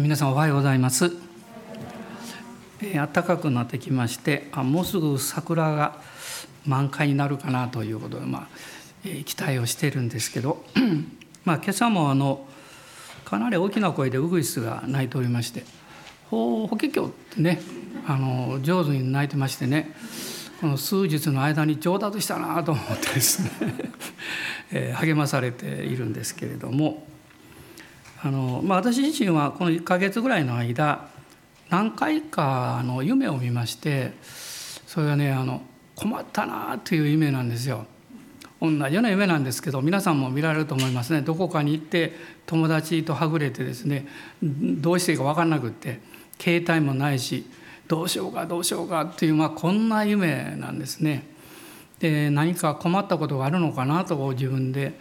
皆さんおはようございます。えー、暖かくなってきましてあもうすぐ桜が満開になるかなということで、まあえー、期待をしてるんですけど、まあ、今朝もあのかなり大きな声でウグイスが鳴いておりまして「ほう法華経」ってねあの上手に鳴いてましてねこの数日の間に上達したなと思ってですね えー、励まされているんですけれども。あの、まあ、私自身はこの1ヶ月ぐらいの間何回かの夢を見ましてそれはねあの困ったなという夢なんですよ。同じような夢なんですけど皆さんも見られると思いますねどこかに行って友達とはぐれてですねどうしていいか分かんなくって携帯もないしどうしようかどうしようかっていう、まあ、こんな夢なんですね。で何か困ったことがあるのかなと自分で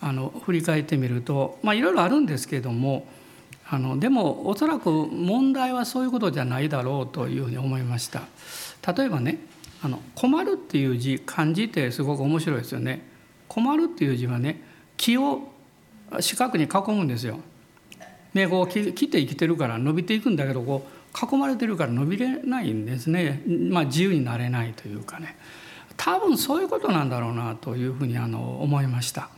あの振り返ってみるとまあいろいろあるんですけれどもあのでもおそらく問題はそういうことじゃないだろうというふうに思いました。例えばねあの困るっていう字漢字ってすごく面白いですよね。困るっていう字はね木を四角に囲むんですよ。ね、こう木って生きてるから伸びていくんだけどこう囲まれてるから伸びれないんですね、まあ、自由になれないというかね多分そういうことなんだろうなというふうにあの思いました。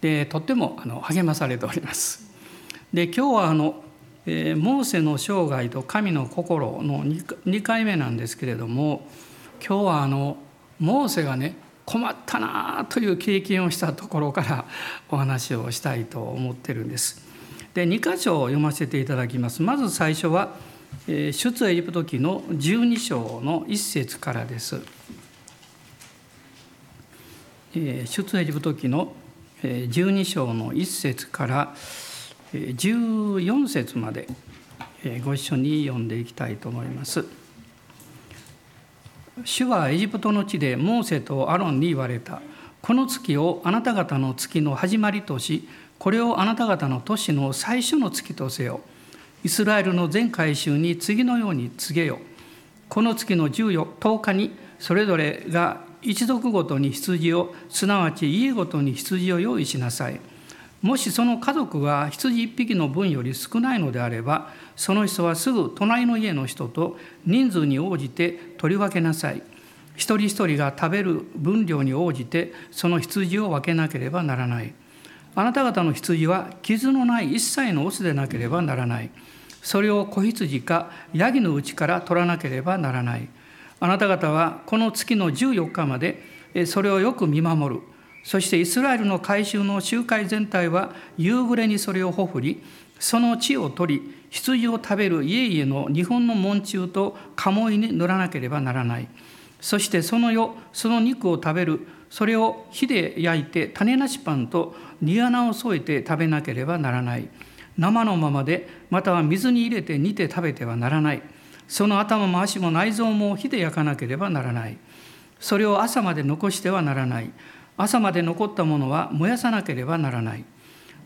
でとってもあの励まされております。で今日はあの、えー、モーセの生涯と神の心の 2, 2回目なんですけれども今日はあのモーセがね困ったなという経験をしたところから お話をしたいと思ってるんです。で2箇所を読ませていただきます。まず最初は出エジプト記の12章の1節からです。出エジプト記の12章の1節から14節までご一緒に読んでいきたいと思います。主はエジプトの地でモーセとアロンに言われた。この月をあなた方の月の始まりとし、これをあなた方の年の最初の月とせよ。イスラエルの全改宗に次のように告げよ。この月の10日にそれぞれが一族ごとに羊をすなわち家ごとに羊を用意しなさい。もしその家族が羊一匹の分より少ないのであればその人はすぐ隣の家の人と人数に応じて取り分けなさい。一人一人が食べる分量に応じてその羊を分けなければならない。あなた方の羊は傷のない一切のオスでなければならない。それを子羊かヤギのうちから取らなければならない。あなた方はこの月の14日までそれをよく見守る。そしてイスラエルの改宗の集会全体は夕暮れにそれをほふりその地を取り羊を食べる家々の日本の門中と鴨居に塗らなければならない。そしてその夜その肉を食べる。それを火で焼いて種なしパンと煮穴を添えて食べなければならない。生のままでまたは水に入れて煮て食べてはならない。その頭も足も内臓も火で焼かなければならない。それを朝まで残してはならない。朝まで残ったものは燃やさなければならない。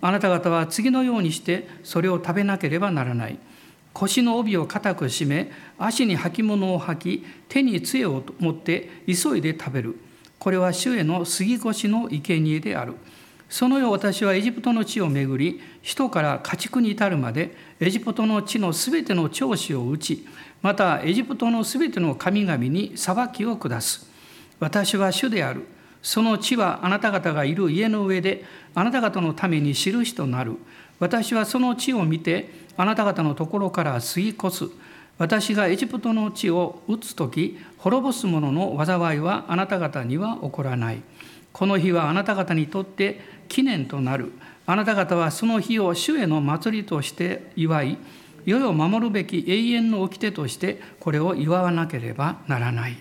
あなた方は次のようにしてそれを食べなければならない。腰の帯を固く締め足に履物を履き手に杖を持って急いで食べる。これは主への杉越の生贄である。その夜私はエジプトの地を巡り首都から家畜に至るまでエジプトの地のすべての長子を打ちまたエジプトのすべての神々に裁きを下す。私は主である。その地はあなた方がいる家の上であなた方のために印となる。私はその地を見てあなた方のところから過ぎ越す。私がエジプトの地を打つ時滅ぼす者の災いはあなた方には起こらない。この日はあなた方にとって記念となる。あなた方はその日を主への祭りとして祝い世を守るべき永遠の掟としてこれを祝わなければならない。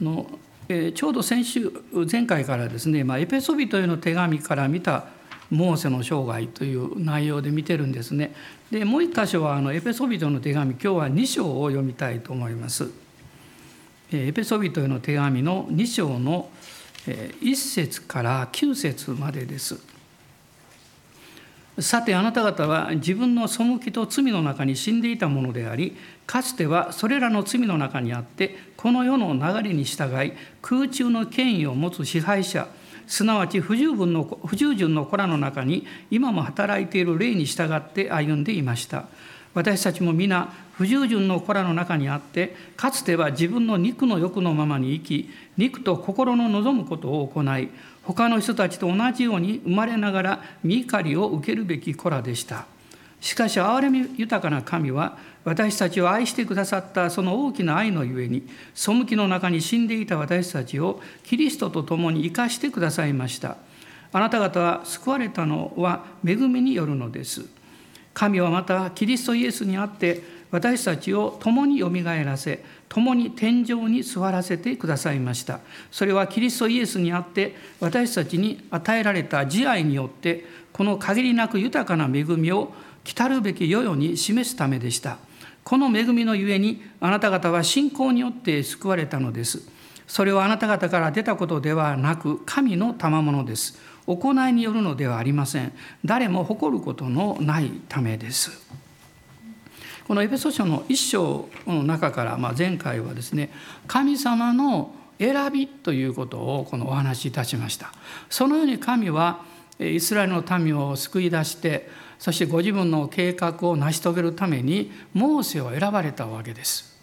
のえー、ちょうど先週前回からですね、まあ、エペソビトへの手紙から見たモーセの生涯という内容で見てるんですね。でもう一箇所はあのエペソビトの手紙今日は2章を読みたいと思います。エペソビトへの手紙の2章の1節から9節までです。さてあなた方は自分の背きと罪の中に死んでいたものでありかつてはそれらの罪の中にあってこの世の流れに従い空中の権威を持つ支配者すなわち不十分の不従順の子らの中に今も働いている霊に従って歩んでいました。私たちも皆不従順の子らの中にあってかつては自分の肉の欲のままに生き肉と心の望むことを行い他の人たちと同じように生まれながら見怒りを受けるべき子らでした。しかし憐れみ豊かな神は私たちを愛してくださったその大きな愛のゆえに背きの中に死んでいた私たちをキリストと共に生かしてくださいました。あなた方は救われたのは恵みによるのです。神はまたキリストイエスにあって私たちを共によみがえらせ共に天井に座らせてくださいました。それはキリストイエスにあって私たちに与えられた慈愛によってこの限りなく豊かな恵みを来たるべき世々に示すためでした。この恵みのゆえにあなた方は信仰によって救われたのです。それはあなた方から出たことではなく神の賜物です。行いによるのではありません。誰も誇ることのないためです。このエペソ書の一章の中から、まあ、前回はですね神様の選びということをこのお話しいたしました。そのように神はイスラエルの民を救い出してそしてご自分の計画を成し遂げるためにモーセを選ばれたわけです。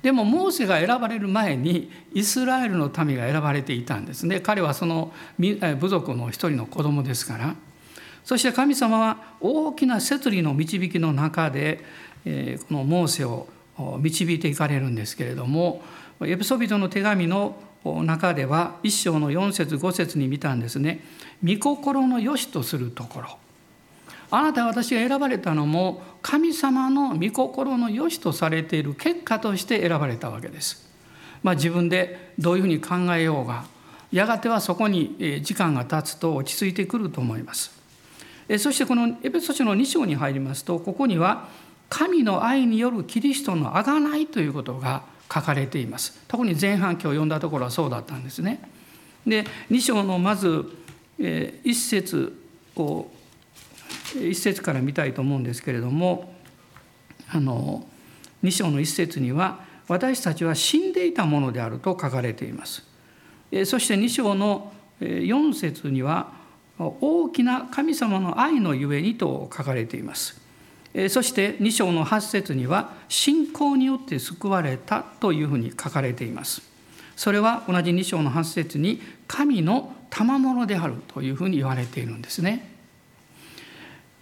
でもモーセが選ばれる前にイスラエルの民が選ばれていたんですね。彼はその部族の一人の子供ですから。そして神様は大きな摂理の導きの中でこのモーセを導いていかれるんですけれどもエピソビトの手紙の中では一章の4節5節に見たんですね御心の良しとするところあなた私が選ばれたのも神様の御心の良しとされている結果として選ばれたわけです。まあ、自分でどういうふうに考えようがやがてはそこに時間が経つと落ち着いてくると思います。そしてこのエペソ書の2章に入りますとここには神の愛によるキリストの贖いということが書かれています。特に前半今日読んだところはそうだったんですね。で2章のまず1節を一節から見たいと思うんですけれどもあの2章の一節には私たちは死んでいたものであると書かれています。そして2章の4節には大きな神様の愛のゆえにと書かれています。そして2章の8節には信仰によって救われたというふうに書かれています。それは同じ2章の8節に神の賜物であるというふうに言われているんですね。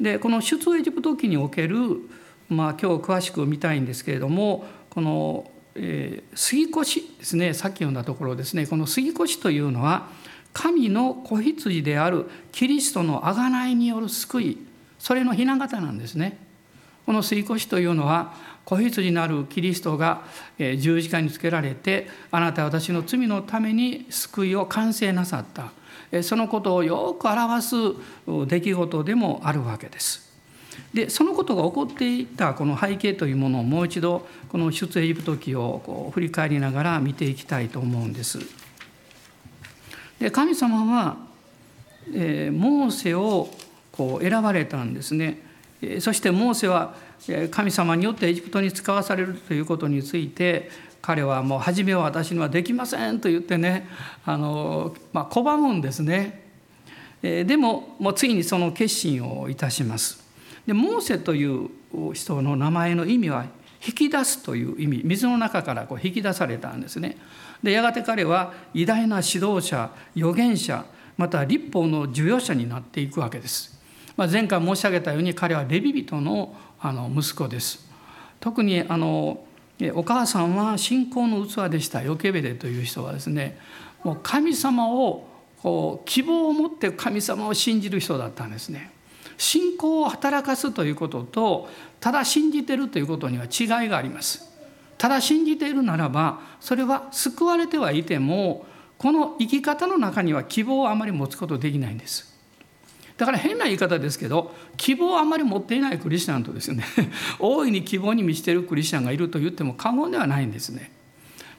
でこの出エジプト記における、まあ、今日詳しく見たいんですけれどもこの、えー、杉越ですねさっき読んだところですねこの杉越というのは神の子羊であるキリストの贖いによる救いそれの雛形なんですね。この杉越というのは子羊なるキリストが十字架につけられてあなたは私の罪のために救いを完成なさったそのことをよく表す出来事でもあるわけです。でそのことが起こっていたこの背景というものをもう一度この出エジプト記をこう振り返りながら見ていきたいと思うんです。で神様は、えー、モーセをこう選ばれたんですね。そしてモーセは神様によってエジプトに使わされるということについて彼はもう初めは私にはできませんと言ってねあの、まあ、拒むんですね。でももうついにその決心をいたします。でモーセという人の名前の意味は引き出すという意味水の中からこう引き出されたんですね。でやがて彼は偉大な指導者預言者また立法の授与者になっていくわけです。まあ、前回申し上げたように彼はレビ人のあの息子です。特にあのお母さんは信仰の器でしたヨケベレという人はですねもう神様をこう希望を持って神様を信じる人だったんですね。信仰を働かすということとただ信じてるということには違いがあります。ただ信じているならばそれは救われてはいてもこの生き方の中には希望をあまり持つことできないんです。だから変な言い方ですけど希望をあまり持っていないクリスチャンとですね 大いに希望に満ちているクリスチャンがいると言っても過言ではないんですね。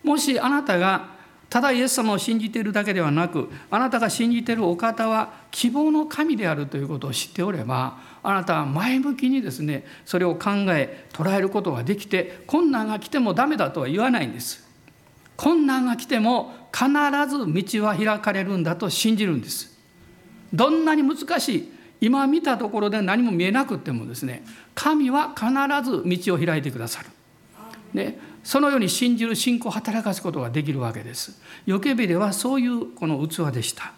もしあなたがただイエス様を信じているだけではなくあなたが信じているお方は希望の神であるということを知っておればあなたは前向きにですねそれを考え捉えることができて困難が来てもダメだとは言わないんです。困難が来ても必ず道は開かれるんだと信じるんですどんなに難しい今見たところで何も見えなくてもですね神は必ず道を開いてくださる。ね、そのように信じる信仰を働かすことができるわけです。ヨケベレはそういうこの器でした。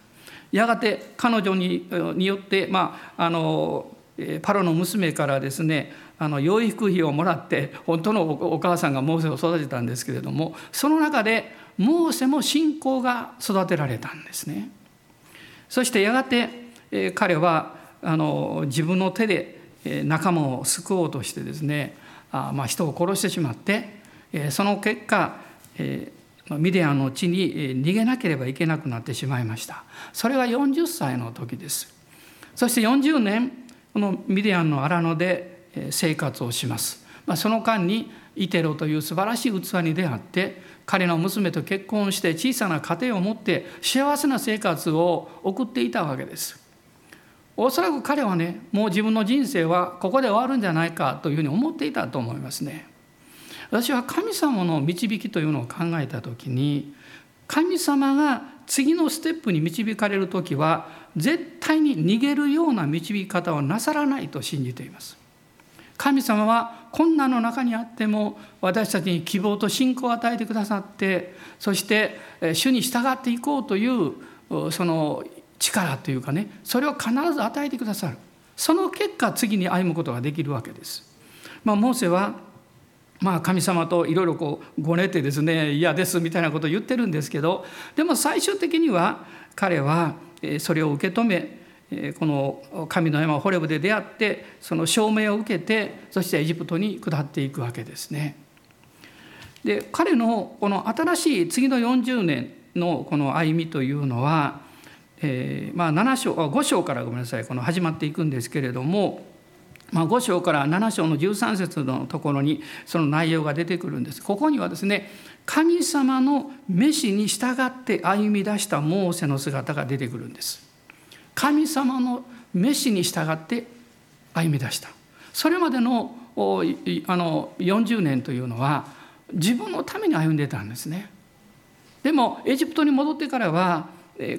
やがて彼女にによって、まあ、あのパロの娘からですねあの養育費をもらって本当のお母さんがモーセを育てたんですけれどもその中でモーセも信仰が育てられたんですね。そしてやがて彼はあの自分の手で仲間を救おうとしてですねあ、まあ、人を殺してしまってその結果ミディアンの地に逃げなければいけなくなってしまいました。それは40歳の時です。そして40年このミディアンの荒野で生活をします、まあ、その間にイテロという素晴らしい器に出会って彼の娘と結婚して小さな家庭を持って幸せな生活を送っていたわけです。おそらく彼はねもう自分の人生はここで終わるんじゃないかというふうに思っていたと思いますね。私は神様の導きというのを考えた時に神様が次のステップに導かれる時は絶対に逃げるような導き方をなさらないと信じています。神様は困難の中にあっても私たちに希望と信仰を与えてくださってそして主に従っていこうというその力というかねそれを必ず与えてくださるその結果次に歩むことができるわけです。まあ、モーセはまあ神様といろいろこうごねてですね嫌ですみたいなことを言ってるんですけどでも最終的には彼はそれを受け止めこの神の山ホレブで出会ってその証明を受けてそしてエジプトに下っていくわけですね。で彼のこの新しい次の40年のこの歩みというのは、えー、まあ7章5章からごめんなさいこの始まっていくんですけれども、まあ、5章から7章の13節のところにその内容が出てくるんです。ここにはですね神様の召しに従って歩み出したモーセの姿が出てくるんです。神様の召しに従って歩み出した。それまでのあの40年というのは自分のために歩んでたんですね。でもエジプトに戻ってからは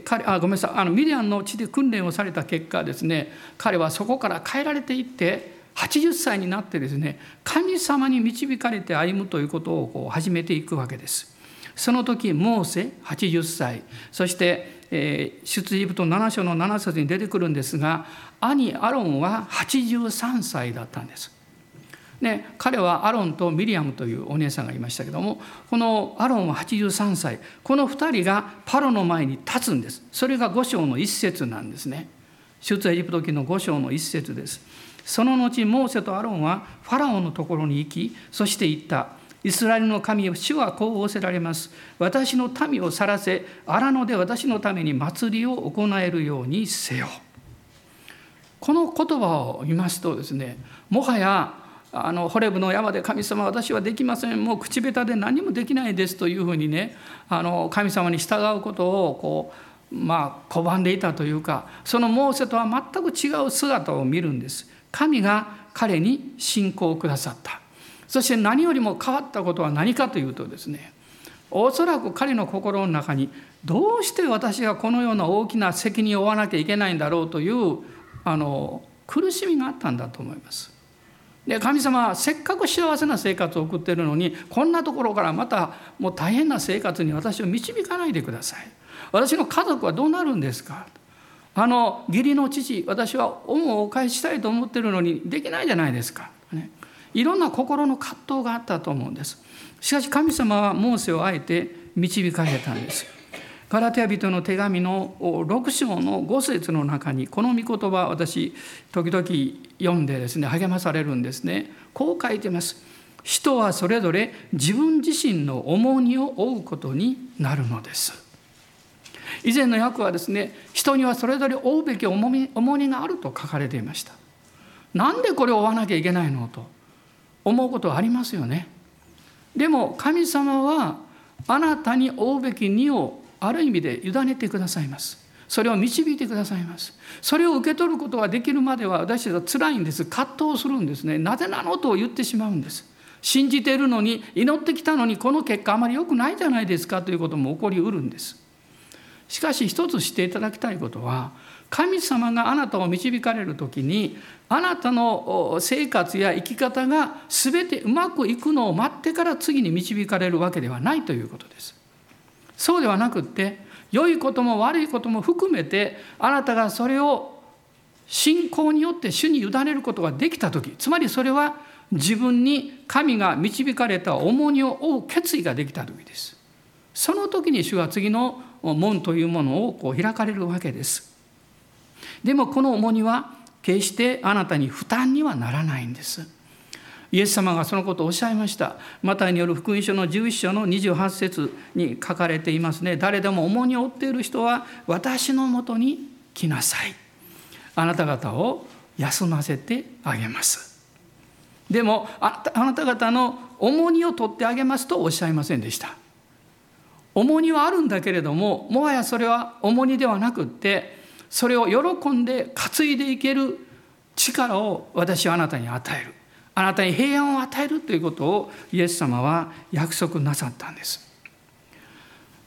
彼あごめんなさい。あのミディアンの地で訓練をされた結果ですね彼はそこから変えられていって80歳になってですね神様に導かれて歩むということをこう始めていくわけです。その時モーセ80歳。そしてえー、出エジプト7章の7節に出てくるんですが兄アロンは83歳だったんです。ね、彼はアロンとミリアムというお姉さんがいましたけどもこのアロンは83歳。この2人がパロの前に立つんです。それが5章の一節なんですね。出エジプト記の5章の一節です。その後モーセとアロンはファラオのところに行きそして言った。イスラエルの神主はこう仰せられます。私の民を去らせ、荒野で私のために祭りを行えるようにせよ。この言葉を見ますとですね、もはやあのホレブの山で神様私はできませんもう口下手で何もできないですというふうにねあの神様に従うことをこうまあ拒んでいたというかそのモーセとは全く違う姿を見るんです神が彼に信仰をくださったそして何よりも変わったことは何かというとですねおそらく彼の心の中にどうして私がこのような大きな責任を負わなきゃいけないんだろうというあの苦しみがあったんだと思います。で神様はせっかく幸せな生活を送ってるのにこんなところからまたもう大変な生活に私を導かないでください。私の家族はどうなるんですか？あの義理の父私は恩をお返ししたいと思ってるのにできないじゃないですか。ね、いろんな心の葛藤があったと思うんです。しかし神様はモーセをあえて導かれたんです。ガラテヤ人の手紙の6章の5節の中にこの御言葉私時々読んでですね励まされるんですね。こう書いてます。人はそれぞれ自分自身の重荷を負うことになるのです。以前の訳はですね人にはそれぞれ負うべき重荷があると書かれていました。なんでこれを負わなきゃいけないのと。思うことはありますよね。でも神様はあなたに負うべき荷をある意味で委ねてくださいます。それを導いてくださいます。それを受け取ることができるまでは私たちは辛いんです。葛藤するんですね。なぜなのと言ってしまうんです。信じているのに祈ってきたのにこの結果あまり良くないじゃないですかということも起こりうるんですしかし一つしていただきたいことは神様があなたを導かれる時にあなたの生活や生き方が全てうまくいくのを待ってから次に導かれるわけではないということです。そうではなくって良いことも悪いことも含めてあなたがそれを信仰によって主に委ねることができた時つまりそれは自分に神が導かれた重荷を負う決意ができた時です。その時に主は次の門というものをこう開かれるわけです。でもこの重荷は決してあなたに負担にはならないんですイエス様がそのことをおっしゃいました。マタイによる福音書の11章の28節に書かれていますね。誰でも重荷を負っている人は私のもとに来なさい。あなた方を休ませてあげます。でもあなた方の重荷を取ってあげますとおっしゃいませんでした。重荷はあるんだけれどももはやそれは重荷ではなくってそれを喜んで担いでいける力を私はあなたに与えるあなたに平安を与えるということをイエス様は約束なさったんです。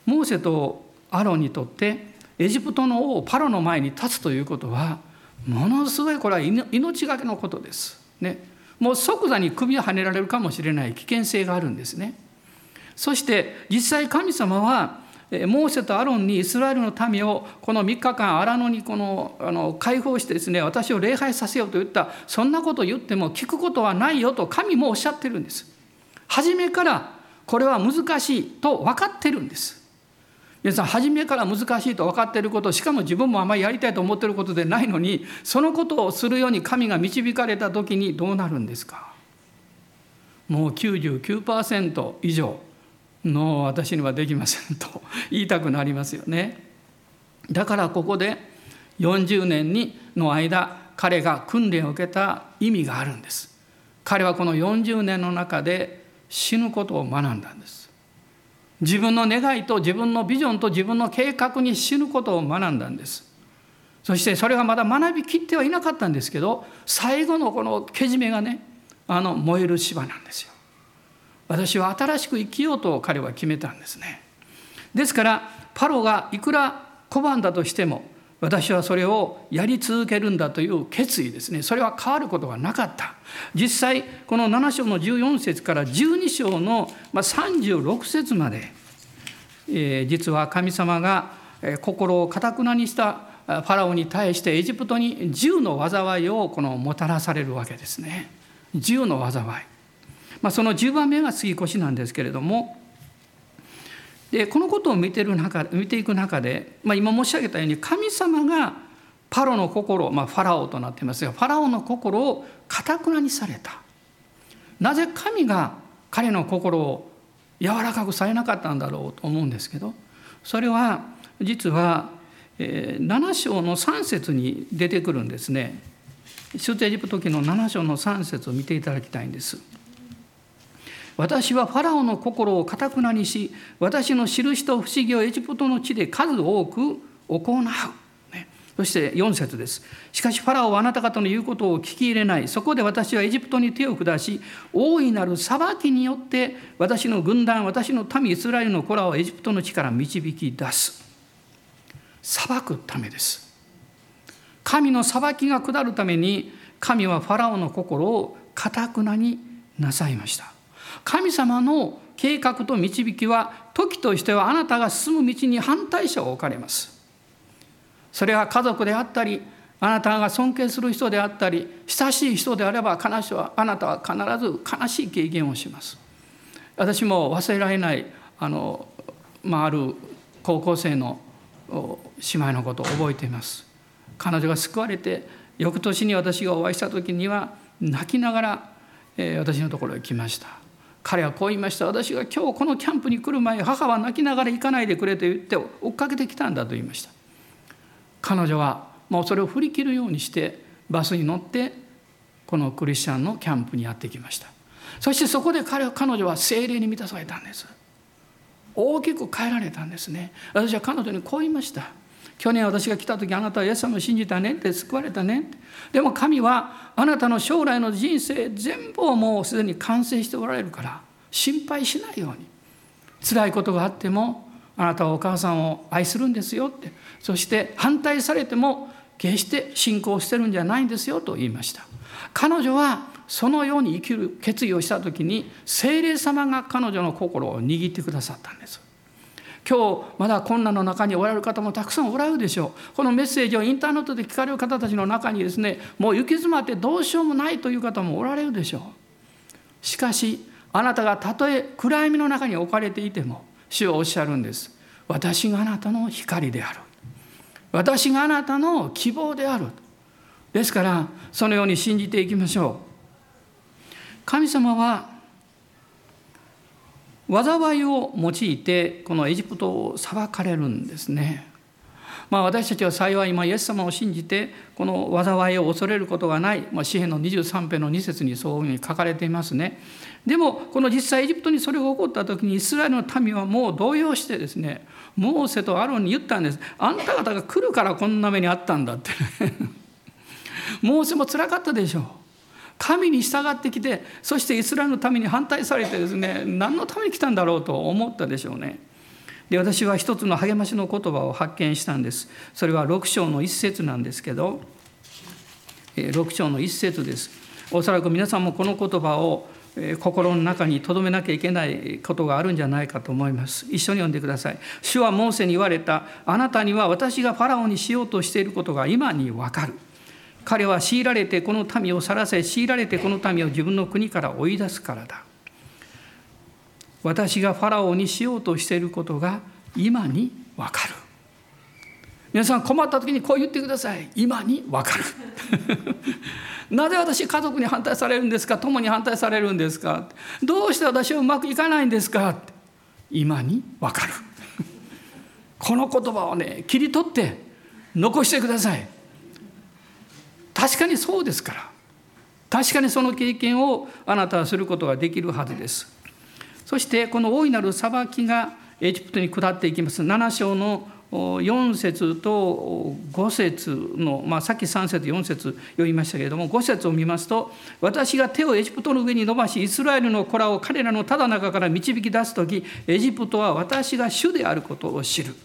モーセとアロンにとってエジプトの王パロの前に立つということはものすごいこれは命がけのことです。ね、もう即座に首をはねられるかもしれない危険性があるんですね。そして実際神様はモーセとアロンにイスラエルの民をこの3日間荒野にこのあの解放してですね私を礼拝させようと言ったそんなことを言っても聞くことはないよと神もおっしゃってるんです。初めからこれは難しいと分かってるんです。皆さん初めから難しいと分かっていることしかも自分もあまりやりたいと思っていることでないのにそのことをするように神が導かれた時にどうなるんですかもう99%以上の私にはできませんと 言いたくなりますよね。だからここで40年にの間彼が訓練を受けた意味があるんです。彼はこの40年の中で死ぬことを学んだんです。自分の願いと自分のビジョンと自分の計画に死ぬことを学んだんです。そしてそれがまだ学びきってはいなかったんですけど最後のこのけじめがねあの燃える芝なんですよ。私は新しく生きようと彼は決めたんですね。ですからパロがいくら拒んだとしても私はそれをやり続けるんだという決意ですね。それは変わることがなかった。実際この7章の14節から12章の36節まで、え実は神様が心をかたくなにしたファラオに対してエジプトに銃の災いをこのもたらされるわけですね。銃の災い。まあ、その10番目が杉越なんですけれどもでこのことを見てる中見ていく中で、まあ、今申し上げたように神様がパロの心、まあ、ファラオとなっていますがファラオの心をかたくなにされたなぜ神が彼の心を柔らかくされなかったんだろうと思うんですけどそれは実は7章の3節に出てくるんですね出エジプト記の7章の3節を見ていただきたいんです。私はファラオの心をかたくなにし私の印と不思議をエジプトの地で数多く行う。そして4節です。しかしファラオはあなた方の言うことを聞き入れない。そこで私はエジプトに手を下し、大いなる裁きによって私の軍団、私の民イスラエルの子らをエジプトの地から導き出す。裁くためです。神の裁きが下るために神はファラオの心をかたくなになさいました。神様の計画と導きは時としてはあなたが進む道に反対者を置かれます。それは家族であったりあなたが尊敬する人であったり親しい人であれば悲しいあなたは必ず悲しい経験をします。私も忘れられないあの、まあ、ある高校生の姉妹のことを覚えています。彼女が救われて翌年に私がお会いした時には泣きながら、え私のところへ来ました。彼はこう言いました。私が今日このキャンプに来る前母は泣きながら行かないでくれと言って追っかけてきたんだと言いました。彼女はもうそれを振り切るようにしてバスに乗ってこのクリスチャンのキャンプにやってきました。そしてそこで彼彼女は精霊に満たされたんです。大きく変えられたんですね。私は彼女にこう言いました。去年私が来た時あなたはイエス様を信じたねって救われたねって。でも神はあなたの将来の人生全部をもうすでに完成しておられるから心配しないように。辛いことがあってもあなたはお母さんを愛するんですよって。そして反対されても決して信仰してるんじゃないんですよと言いました。彼女はそのように生きる決意をした時に精霊様が彼女の心を握ってくださったんです。今日まだ困難の中におられる方もたくさんおられるでしょう。このメッセージをインターネットで聞かれる方たちの中にですねもう行き詰まってどうしようもないという方もおられるでしょう。しかしあなたがたとえ暗闇の中に置かれていても主はおっしゃるんです。私があなたの光である。私があなたの希望である。ですからそのように信じていきましょう。神様は災いを用いてこのエジプトを裁かれるんですね。まあ、私たちは幸い今イエス様を信じてこの災いを恐れることがない、まあ、詩篇の23編の2節にそういうふうに書かれていますね。でもこの実際エジプトにそれが起こった時にイスラエルの民はもう動揺してですねモーセとアロンに言ったんですあんた方が来るからこんな目にあったんだって モーセもつらかったでしょう神に従ってきてそしてイスラエルのために反対されてですね何のために来たんだろうと思ったでしょうね。で私は一つの励ましの言葉を発見したんです。それは6章の一節なんですけど6章の一節です。おそらく皆さんもこの言葉を心の中に留めなきゃいけないことがあるんじゃないかと思います。一緒に読んでください。主はモーセに言われた。あなたには私がファラオにしようとしていることが今にわかる。彼は強いられてこの民を去らせ強いられてこの民を自分の国から追い出すからだ。私がファラオにしようとしていることが今にわかる。皆さん困った時にこう言ってください。今にわかる。なぜ私家族に反対されるんですか？友に反対されるんですか？どうして私はうまくいかないんですか？今にわかる。この言葉をね切り取って残してください。確かにそうですから。確かにその経験をあなたはすることができるはずです。そしてこの大いなる裁きがエジプトに下っていきます。7章の4節と5節の、まあ、さっき3節4節読みましたけれども5節を見ますと私が手をエジプトの上に伸ばしイスラエルの子らを彼らのただ中から導き出す時エジプトは私が主であることを知る。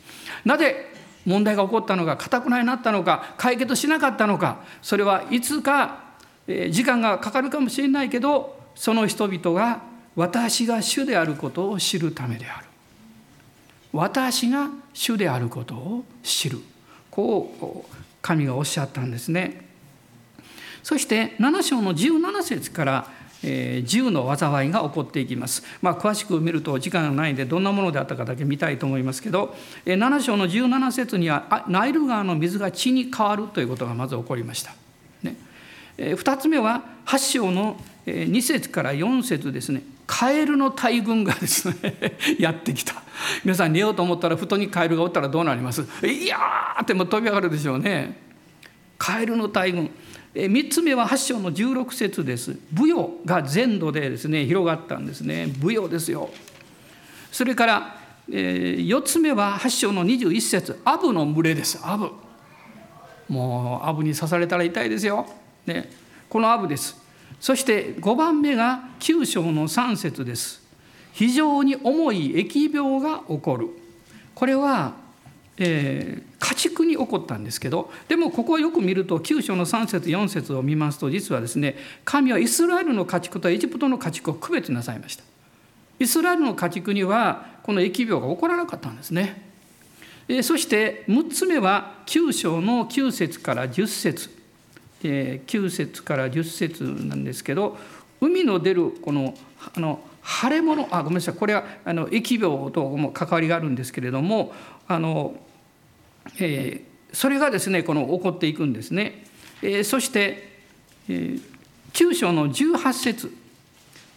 なぜ問題が起こったのかかたくなになったのか解決しなかったのかそれはいつか時間がかかるかもしれないけどその人々が私が主であることを知るためである。私が主であることを知る。こう神がおっしゃったんですね。そして7章の17節からえー、銃の災いが起こっていきます。まあ、詳しく見ると時間がないんでどんなものであったかだけ見たいと思いますけど、えー、7章の17節にはナイル川の水が血に変わるということがまず起こりました。ね、2つ目は8章の2節から4節ですね。カエルの大群がですね やってきた。皆さん寝ようと思ったら布団にカエルがおったらどうなります？いやーっても飛び上がるでしょうね。カエルの大群。3つ目は8章の16節です。舞踊が全土でですね広がったんですね。舞踊ですよ。それから、え4つ目は8章の21節アブの群れです。アブ。もうアブに刺されたら痛いですよ。ね、このアブです。そして5番目が9章の3節です。非常に重い疫病が起こる。これはえ、家畜に起こったんですけどでもここをよく見ると9章の3節4節を見ますと実はですね神はイスラエルの家畜とエジプトの家畜を区別なさいました。イスラエルの家畜にはこの疫病が起こらなかったんですね。えそして6つ目は9章の9節から10節。え9節から10節なんですけど海の出るこのあの腫れ物あごめんなさいこれはあの疫病とも関わりがあるんですけれどもあのえー、それがですねこの起こっていくんですね。えー、そして、えー、9章の18節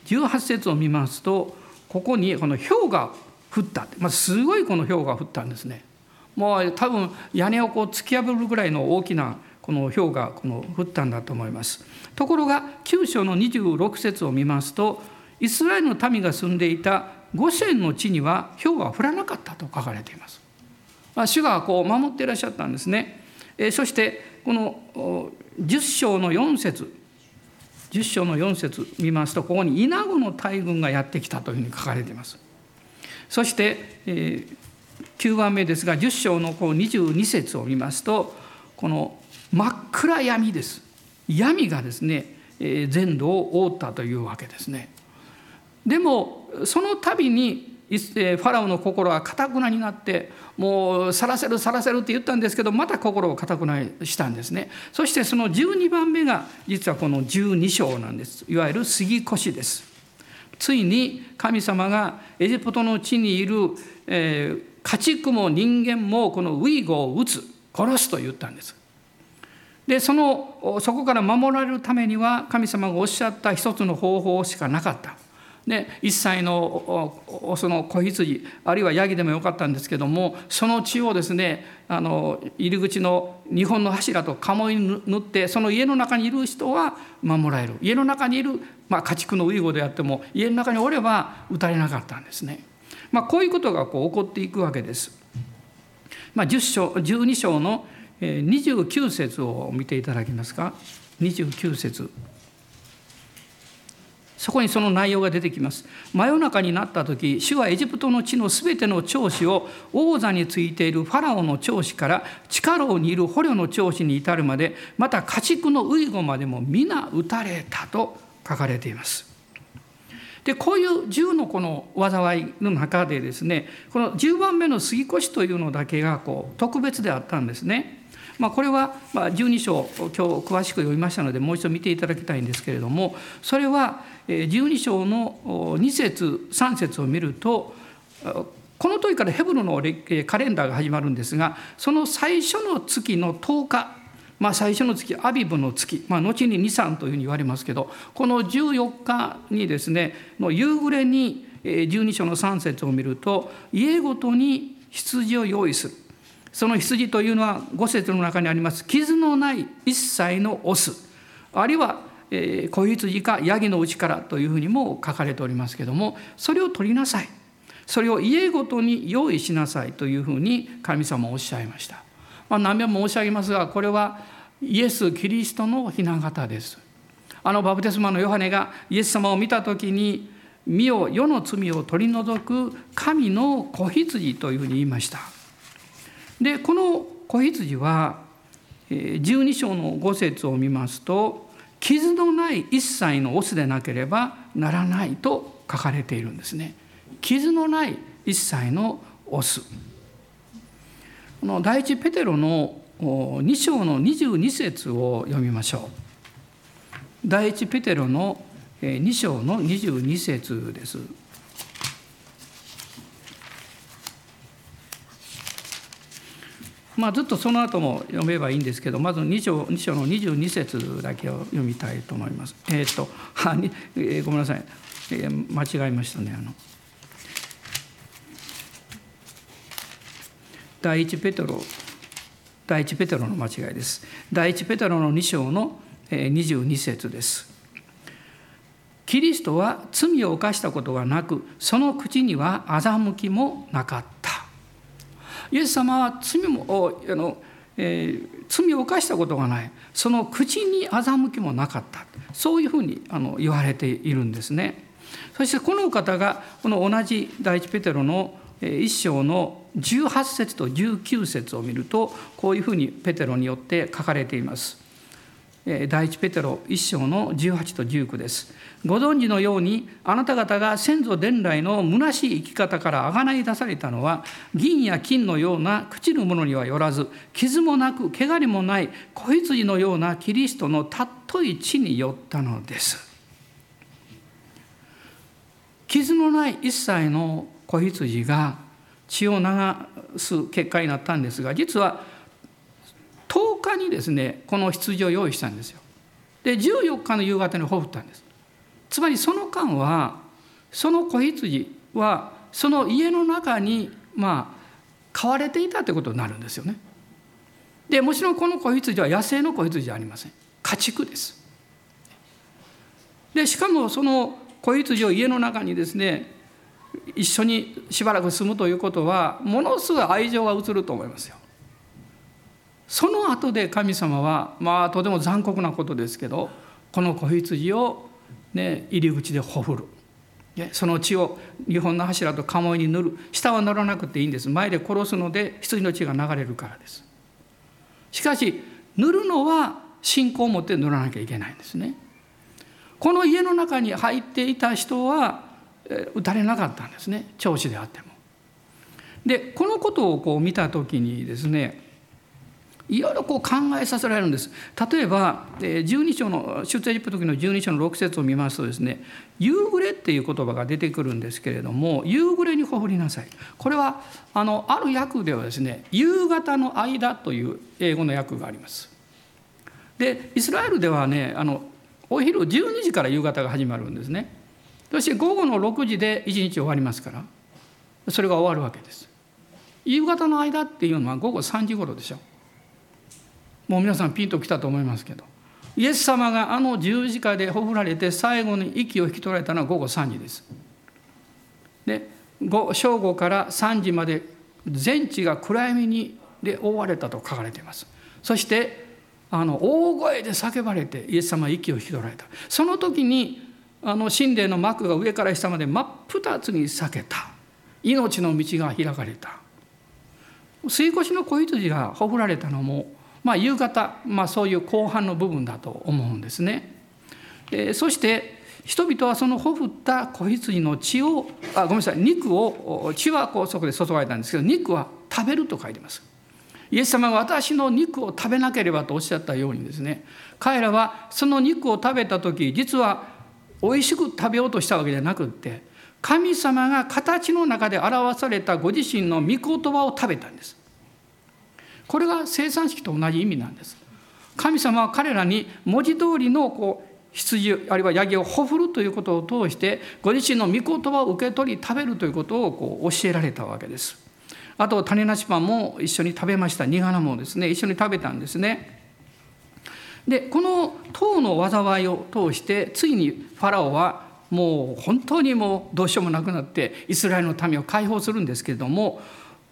18節を見ますとここにこの氷が降った、まあ、すごいこの氷が降ったんですね。もう多分屋根をこう突き破るぐらいの大きなこの氷がこの降ったんだと思います。ところが9章の26節を見ますとイスラエルの民が住んでいた五線の地には氷は降らなかったと書かれています。まあ、主がこう守っていらっしゃったんですね。えそしてこの10章の4節10章の4節見ますとここに稲子の大軍がやってきたというふうに書かれています。そして、え9番目ですが10章のこう22節を見ますとこの真っ暗闇です。闇がですねえ全土を覆ったというわけですね。でもその度にファラオの心はかたくなになってもうさらせるさらせるって言ったんですけどまた心をかたくなにしたんですね。そしてその12番目が実はこの12章なんです。いわゆる杉越です。ついに神様がエジプトの地にいる、えー、家畜も人間もこのウイゴを撃つ殺すと言ったんです。でそのそこから守られるためには神様がおっしゃった一つの方法しかなかった。で一歳のその子羊あるいはヤギでもよかったんですけどもその血をですねあの入り口の日本の柱と鴨居に塗ってその家の中にいる人は守られる家の中にいる、まあ、家畜のウイゴであっても家の中におれば撃たれなかったんですね。まあ、こういうことがこう起こっていくわけです。まあ、10章12章の29節を見ていただけますか？29節そこにその内容が出てきます真夜中になった時主はエジプトの地のすべての長子を王座についているファラオの長子から地下牢にいる捕虜の長子に至るまでまた家畜のウイゴまでも皆撃たれたと書かれていますでこういう10のこの災いの中でですねこの10番目の杉越というのだけがこう特別であったんですね。まあ、これは12章今日詳しく読みましたのでもう一度見ていただきたいんですけれどもそれは12章の2節3節を見るとこの時からヘブルのカレンダーが始まるんですがその最初の月の10日まあ、最初の月アビブの月、まあ、後に23というふうに言われますけどこの14日にですねの夕暮れに12章の3節を見ると家ごとに羊を用意する。その羊というのは5節の中にあります傷のない一切のオスあるいは子羊かヤギのうちからというふうにも書かれておりますけれどもそれを取りなさいそれを家ごとに用意しなさいというふうに神様おっしゃいました。まあ、何遍も申し上げますがこれはイエス・キリストの雛形です。あのバプテスマのヨハネがイエス様を見た時に「身を世の罪を取り除く神の子羊」というふうに言いました。でこの子羊は12章の5節を見ますと傷のない一切のオスでなければならないと書かれているんですね。傷のない一切のオス。この第一ペテロの2章の22節を読みましょう。第一ペテロの2章の22節です。まあ、ずっとその後も読めばいいんですけどまず2章 ,2 章の22節だけを読みたいと思います。えっ、ー、とはに、えー、ごめんなさい、えー、間違えましたねあの。第一ペテロ第一ペテロの間違いです。第一ペテロの2章の22節です。キリストは罪を犯したことがなくその口には欺きもなかった。イエス様は罪もあの、えー、罪を犯したことがないその口に欺きもなかったそういうふうにあの言われているんですね。そしてこの方がこの同じ第一ペテロの一章の18節と19節を見るとこういうふうにペテロによって書かれています。第一ペテロ一章の18と19です。ご存知のようにあなた方が先祖伝来の虚しい生き方からあがない出されたのは銀や金のような朽ちるものにはよらず傷もなく汚れもない子羊のようなキリストのたっとい地によったのです。傷のない一切の子羊が血を流す結果になったんですが実は10日にですねこの羊を用意したんですよ。で14日の夕方にほふったんです。つまりその間はその子羊はその家の中にまあ飼われていたということになるんですよね。でもちろんこの子羊は野生の子羊じゃありません家畜です。でしかもその子羊を家の中にですね一緒にしばらく住むということはものすごい愛情が移ると思いますよ。その後で神様はまあとても残酷なことですけどこの子羊を、ね、入り口でほふる。その血を日本の柱と鴨居に塗る。下は塗らなくていいんです。前で殺すので羊の血が流れるからです。しかし塗るのは信仰を持って塗らなきゃいけないんですね。この家の中に入っていた人は打たれなかったんですね。長子であっても。でこのことをこう見た時にですねいろいろこう考えさせられるんです。例えば12章の出エジプト記の12章の6節を見ますとですね「夕暮れ」っていう言葉が出てくるんですけれども「夕暮れにほふりなさい」これはあのある訳ではですね「夕方の間」という英語の訳があります。でイスラエルではねあのお昼12時から夕方が始まるんですねそして午後の6時で1日終わりますからそれが終わるわけです夕方の間っていうのは午後3時頃でしょもう皆さんピンときたと思いますけどイエス様があの十字架でほふられて最後に息を引き取られたのは午後3時です。で正午から3時まで全地が暗闇にで覆われたと書かれています。そしてあの大声で叫ばれてイエス様は息を引き取られた。その時にあの神殿の幕が上から下まで真っ二つに裂けた。命の道が開かれた。吸い越しの子羊がほふられたのも、まあ、夕方、まあ、そういう後半の部分だと思うんですね。えー、そして人々はそのほふった子羊の血をあごめんなさい肉を血はこうそこで注がれたんですけど肉は食べると書いてます。イエス様が私の肉を食べなければとおっしゃったようにですね彼らはその肉を食べた時実は美味しく食べようとしたわけじゃなくって神様が形の中で表されたご自身の御言葉を食べたんですこれが生産式と同じ意味なんです。神様は彼らに文字通りのこう羊あるいはヤギをほふるということを通してご自身の御言葉を受け取り食べるということをこう教えられたわけです。あと種なしパンも一緒に食べました。苦菜もですね一緒に食べたんですね。でこの唐の災いを通してついにファラオはもう本当にもうどうしようもなくなってイスラエルの民を解放するんですけれども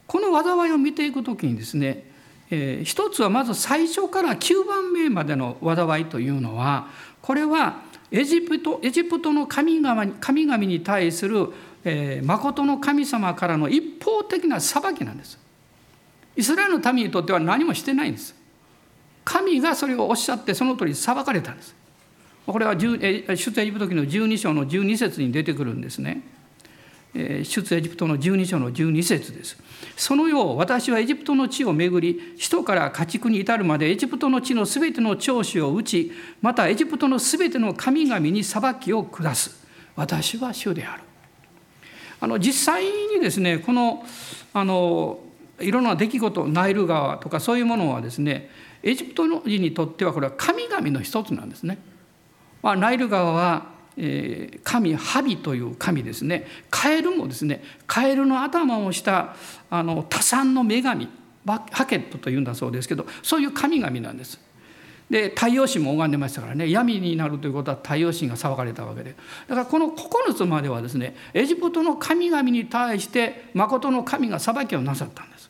この災いを見ていく時にですね、えー、一つはまず最初から9番目までの災いというのはこれはエジプトエジプトの神々神々に対するえー、誠の神様からの一方的な裁きなんです。イスラエルの民にとっては何もしてないんです。神がそれをおっしゃってその通り裁かれたんです。これは出エジプト記の12章の12節に出てくるんですね。出エジプトの12章の12節です。そのよう私はエジプトの地を巡り首都から家畜に至るまでエジプトの地のすべての長子を打ちまたエジプトのすべての神々に裁きを下す私は主である。あの実際にですねこのあのいろんな出来事ナイル川とかそういうものはですねエジプト人にとってはこれは神々の一つなんですね。まあ、ナイル川は、神ハビという神ですね。カエルもですねカエルの頭をしたあの多産の女神ハケットというんだそうですけどそういう神々なんです。で太陽神も拝んでましたからね闇になるということは太陽神が裁かれたわけで。だからこの9つまではですねエジプトの神々に対して誠の神が裁きをなさったんです。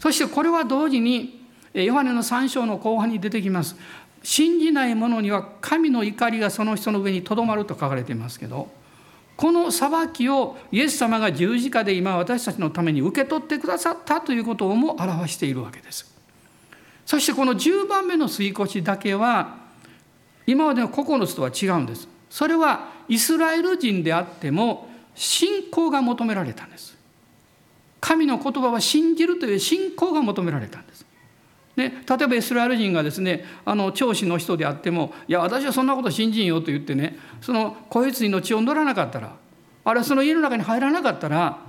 そしてこれは同時にヨハネの3章の後半に出てきます。信じない者には神の怒りがその人の上にとどまると書かれていますけどこの裁きをイエス様が十字架で今私たちのために受け取ってくださったということをも表しているわけです。そしてこの10番目の吸い越しだけは今までの9つとは違うんです。それはイスラエル人であっても信仰が求められたんです。神の言葉は信じるという信仰が求められたんです。で例えばイスラエル人がですねあの長子の人であっても「いや私はそんなこと信じんよ」と言ってねその子羊の血を乗らなかったらあれはその家の中に入らなかったら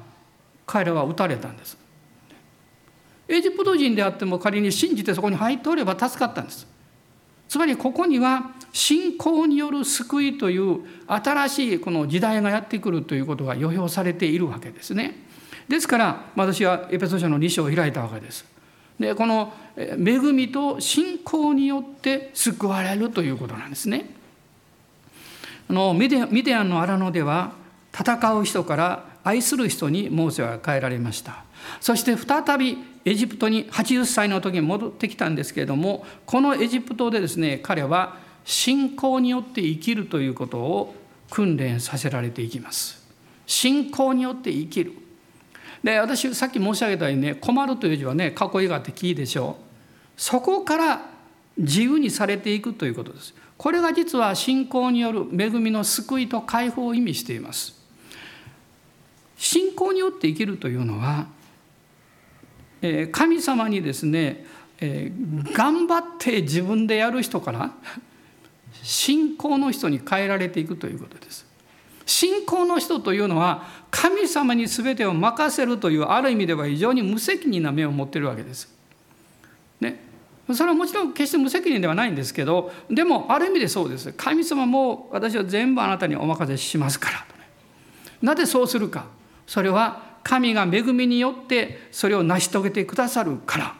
彼らは撃たれたんです。エジプト人であっても仮に信じてそこに入っておれば助かったんです。つまりここには信仰による救いという新しいこの時代がやってくるということが予表されているわけですね。ですから私はエペソ書の2章を開いたわけです。でこの恵みと信仰によって救われるということなんですね。あのミディアンの荒野では戦う人から愛する人にモーセは変えられました。そして再びエジプトに80歳の時に戻ってきたんですけれどもこのエジプトでですね彼は信仰によって生きるということを訓練させられていきます。信仰によって生きる。で私さっき申し上げたようにね困るという字はね囲いがあって木でしょう。そこから自由にされていくということです。これが実は信仰による恵みの救いと解放を意味しています。信仰によって生きるというのは神様にですね頑張って自分でやる人から信仰の人に変えられていくということです。信仰の人というのは神様に全てを任せるというある意味では非常に無責任な目を持っているわけです。ね、それはもちろん決して無責任ではないんですけどでもある意味でそうです。神様も私は全部あなたにお任せしますから、なぜそうするか。それは神が恵みによってそれを成し遂げてくださるから。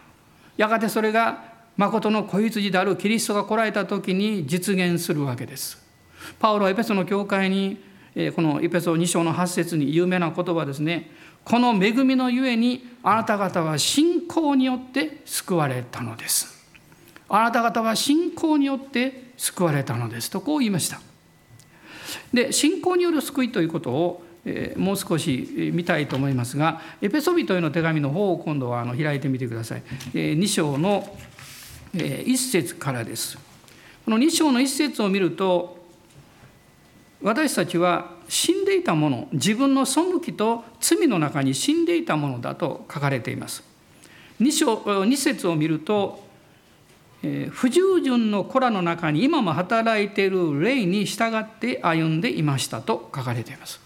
やがてそれが誠の子羊であるキリストが来られた時に実現するわけです。パウロはエペソの教会にこのエペソ2章の8節に有名な言葉ですね。この恵みのゆえにあなた方は信仰によって救われたのです。あなた方は信仰によって救われたのです。とこう言いました。で信仰による救いということをもう少し見たいと思いますがエペソビトへの手紙の方を今度はあの開いてみてください。2章の1節からです。この2章の1節を見ると私たちは死んでいたもの自分の背きと罪の中に死んでいたものだと書かれています。2章2節を見ると不従順の子らの中に今も働いている霊に従って歩んでいましたと書かれています。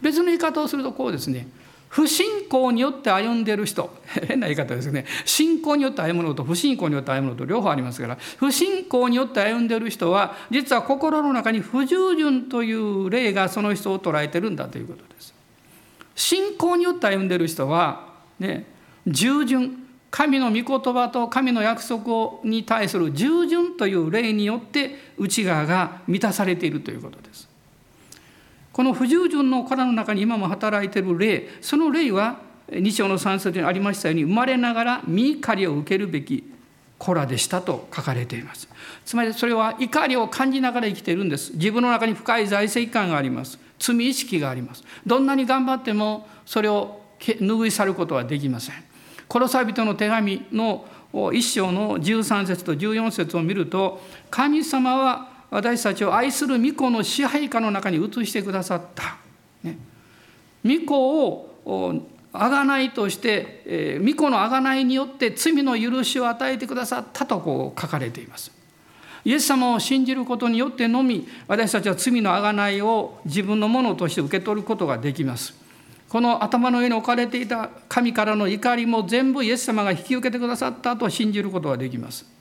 別の言い方をするとこうですね。不信仰によって歩んでる人。変な言い方ですね。信仰によって歩むのと不信仰によって歩むのと両方ありますから。不信仰によって歩んでる人は実は心の中に不従順という霊がその人を捉えてるんだということです。信仰によって歩んでる人はね従順。神の御言葉と神の約束に対する従順という霊によって内側が満たされているということです。この不従順の殻の中に今も働いている霊その霊は2章の3節にありましたように生まれながら身怒りを受けるべき子らでしたと書かれています。つまりそれは怒りを感じながら生きているんです。自分の中に深い財政感があります。罪意識があります。どんなに頑張ってもそれを拭い去ることはできません。コロサ人の手紙の1章の13節と14節を見ると神様は私たちを愛する御子の支配下の中に移してくださった。ね、御子を贖いとして、えー、御子の贖いによって罪の許しを与えてくださったとこう書かれています。イエス様を信じることによってのみ私たちは罪の贖いを自分のものとして受け取ることができます。この頭の上に置かれていた神からの怒りも全部イエス様が引き受けてくださったと信じることができます。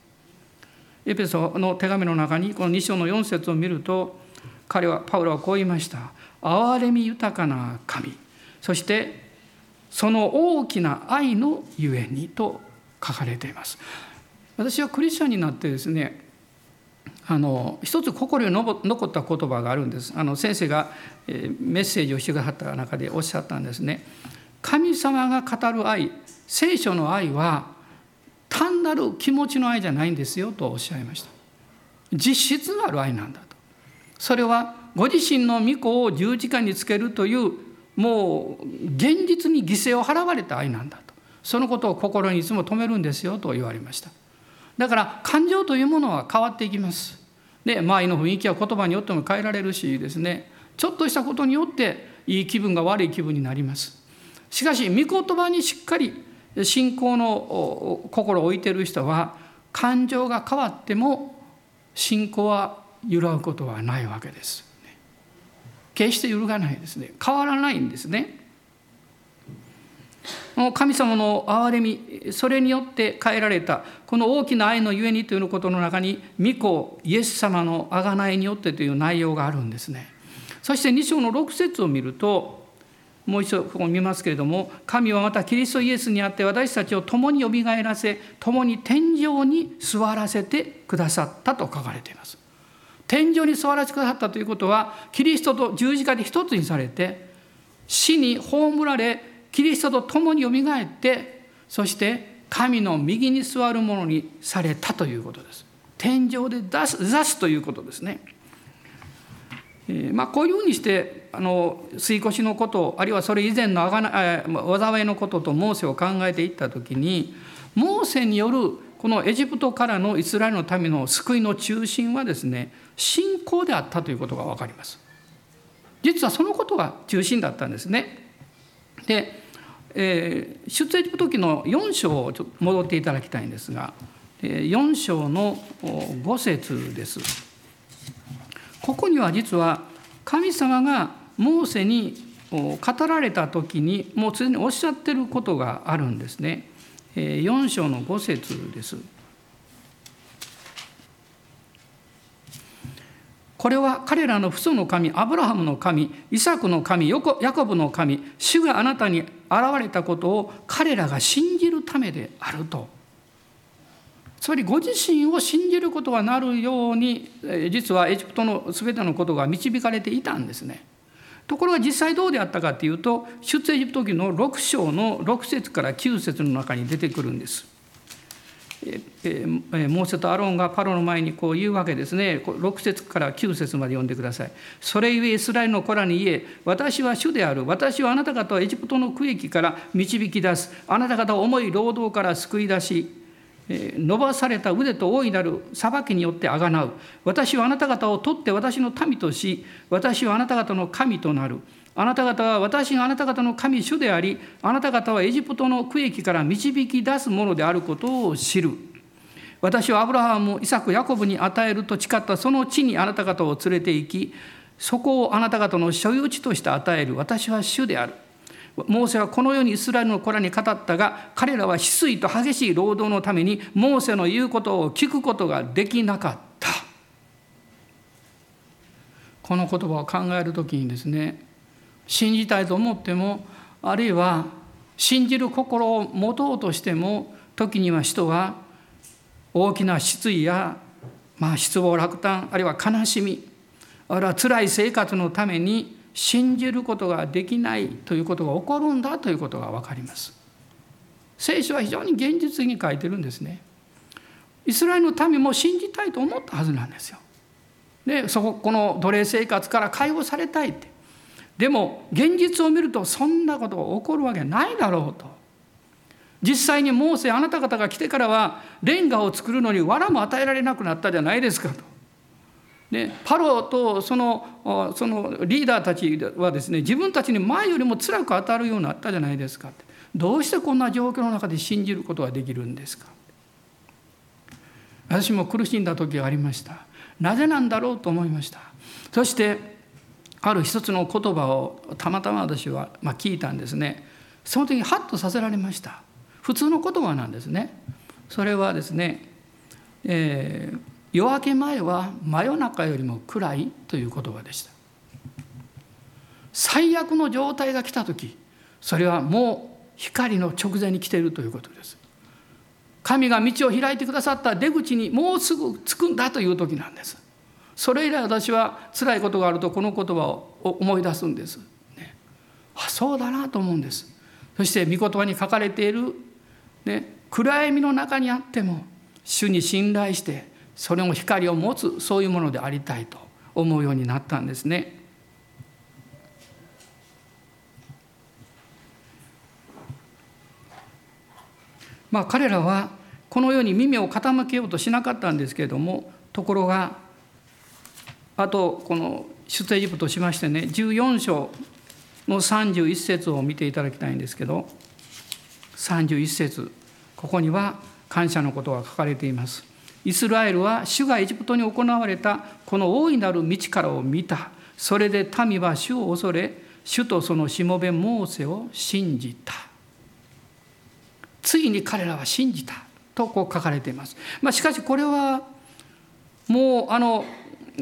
エペソの手紙の中にこの2章の4節を見ると彼はパウロはこう言いました「憐れみ豊かな神」そして「その大きな愛のゆえに」と書かれています。私はクリスチャンになってですねあの一つ心に残った言葉があるんです。あの先生がメッセージをしてくださった中でおっしゃったんですね。神様が語る愛聖書の愛は単なる気持ちの愛じゃないんですよとおっしゃいました。実質ある愛なんだと。それはご自身の御子を十字架につけるというもう現実に犠牲を払われた愛なんだと。そのことを心にいつも止めるんですよと言われました。だから感情というものは変わっていきます。で周りの雰囲気は言葉によっても変えられるしですね。ちょっとしたことによっていい気分が悪い気分になります。しかし御言葉にしっかり信仰の心を置いてる人は感情が変わっても信仰は揺らぐことはないわけです。決して揺るがないですね変わらないんですね。神様の憐れみそれによって変えられたこの大きな愛のゆえにということの中に御子イエス様の贖いによってという内容があるんですね。そして2章の6節を見るともう一度ここ見ますけれども神はまたキリストイエスにあって私たちを共によみがえらせ共に天井に座らせてくださったと書かれています天井に座らせてくださったということはキリストと十字架で一つにされて死に葬られキリストと共によみがえってそして神の右に座るものにされたということです。天井で出す出すということですね。まあ、こういうふうにしてあの吸い越しのことあるいはそれ以前のあがな災いのこととモーセを考えていった時にモーセによるこのエジプトからのイスラエルのための救いの中心はですね信仰であったということが分かります。実はそのことが中心だったんですね。で、えー、出エジプト記の4章をちょっと戻っていただきたいんですが4章の5節です。ここには実は神様がモーセに語られた時にもうすでにおっしゃってることがあるんですね。4章の5節です。これは彼らの父祖の神アブラハムの神イサクの神ヤコブの神主があなたに現れたことを彼らが信じるためであるとつまりご自身を信じることがなるように実はエジプトの全てのことが導かれていたんですね。ところが実際どうであったかというと出エジプト記の6章の6節から9節の中に出てくるんです。ええモーセとアロンがパロの前にこう言うわけですね6節から9節まで読んでくださいそれゆえイスラエルの子らに言え私は主である私はあなた方をエジプトの区域から導き出すあなた方を重い労働から救い出し伸ばされた腕と大いなる裁きによってあがなう。私はあなた方を取って私の民とし私はあなた方の神となる。あなた方は私があなた方の神主でありあなた方はエジプトの区域から導き出すものであることを知る。私はアブラハムイサクヤコブに与えると誓ったその地にあなた方を連れて行きそこをあなた方の所有地として与える。私は主である。モーセはこのようにイスラエルの子らに語ったが彼らは翡翠と激しい労働のためにモーセの言うことを聞くことができなかった。この言葉を考える時にですね信じたいと思ってもあるいは信じる心を持とうとしても時には人は大きな失意や、まあ、失望落胆あるいは悲しみあるいは辛い生活のために信じることができないということが起こるんだということが分かります。聖書は非常に現実に書いてるんですね。イスラエルの民も信じたいと思ったはずなんですよ。でそここの奴隷生活から解放されたいって。でも現実を見るとそんなことが起こるわけないだろうと。実際にモーセあなた方が来てからはレンガを作るのに藁も与えられなくなったじゃないですかと。でパロとそのそのリーダーたちはですね自分たちに前よりも辛く当たるようになったじゃないですかどうしてこんな状況の中で信じることができるんですか私も苦しんだ時がありました。なぜなんだろうと思いました。そしてある一つの言葉をたまたま私はま聞いたんですね。その時にハッとさせられました。普通の言葉なんですね。それはですね、えー夜明け前は真夜中よりも暗いという言葉でした。最悪の状態が来た時それはもう光の直前に来ているということです。神が道を開いてくださった出口にもうすぐ着くんだという時なんです。それ以来私は辛いことがあるとこの言葉を思い出すんです、ね、あそうだなと思うんです。そして御言葉に書かれている、ね、暗闇の中にあっても主に信頼してそれも光を持つそういうものでありたいと思うようになったんですね。まあ彼らはこのように耳を傾けようとしなかったんですけれどもところがあとこの出エジプトしましてね14章の31節を見ていただきたいんですけど31節ここには感謝のことが書かれています。イスラエルは主がエジプトに行われたこの大いなる道からを見た。それで民は主を恐れ主とそのしもべモーセを信じた。ついに彼らは信じた。とこう書かれています、まあ、しかしこれはもうあの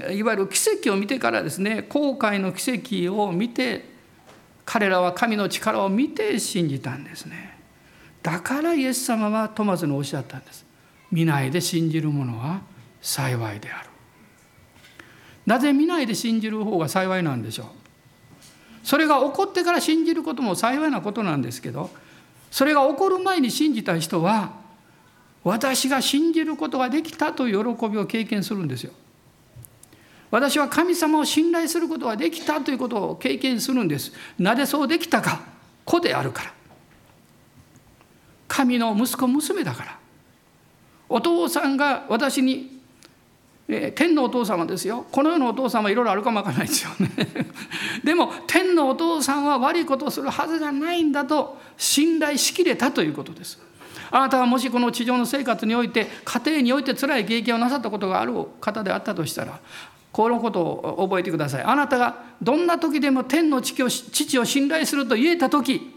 いわゆる奇跡を見てからですね後悔の奇跡を見て彼らは神の力を見て信じたんですね。だからイエス様はトマスにおっしゃったんです。見ないで信じる者は幸いであるなぜ見ないで信じる方が幸いなんでしょう？それが起こってから信じることも幸いなことなんですけどそれが起こる前に信じた人は私が信じることができたという喜びを経験するんですよ。私は神様を信頼することができたということを経験するんです。なぜそうできたか子であるから。神の息子娘だから。お父さんが私にえ、天のお父様ですよ。この世のお父さんはいろいろあるかもわからないですよね。でも天のお父さんは悪いことをするはずがないんだと信頼しきれたということです。あなたがもしこの地上の生活において家庭において辛い経験をなさったことがある方であったとしたらこのことを覚えてください。あなたがどんな時でも天の父を信頼すると言えた時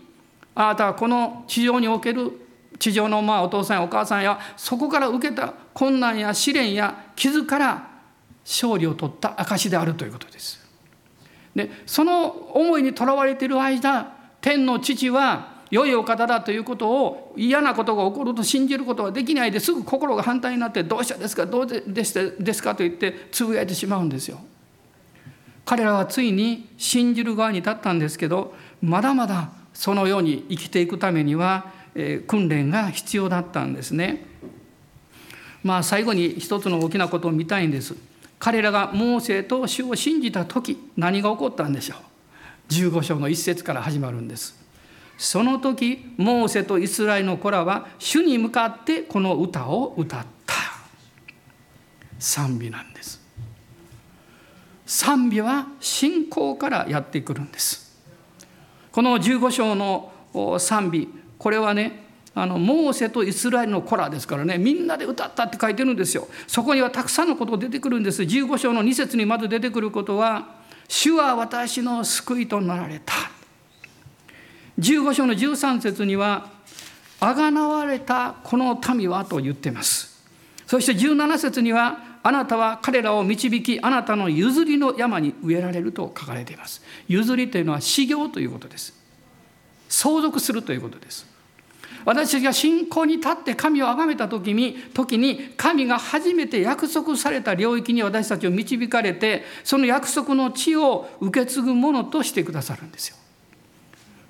あなたはこの地上における地上のまあお父さんやお母さんやそこから受けた困難や試練や傷から勝利を取った証であるということです。でその思いにとらわれている間天の父は良いお方だということを嫌なことが起こると信じることはできないですぐ心が反対になって「どうしたですかどうでしたですか?」と言ってつぶやいてしまうんですよ。彼らはついに信じる側に立ったんですけどまだまだそのように生きていくためには訓練が必要だったんですね。まあ最後に一つの大きなことを見たいんです。彼らがモーセと主を信じた時何が起こったんでしょう。15章の一節から始まるんです。その時モーセとイスラエルの子らは主に向かってこの歌を歌った賛美なんです賛美は信仰からやってくるんですこの15章の賛美これはねあのモーセとイスラエルの子らですからねみんなで歌ったって書いてるんですよ。そこにはたくさんのことが出てくるんです。15章の2節にまず出てくることは「主は私の救いとなられた」15章の13節には「あがなわれたこの民は」と言ってます。そして17節には「あなたは彼らを導きあなたの譲りの山に植えられる」と書かれています。譲りというのは修行ということです。相続するということです。私たちが信仰に立って神を崇めた時に時に神が初めて約束された領域に私たちを導かれてその約束の地を受け継ぐものとしてくださるんですよ。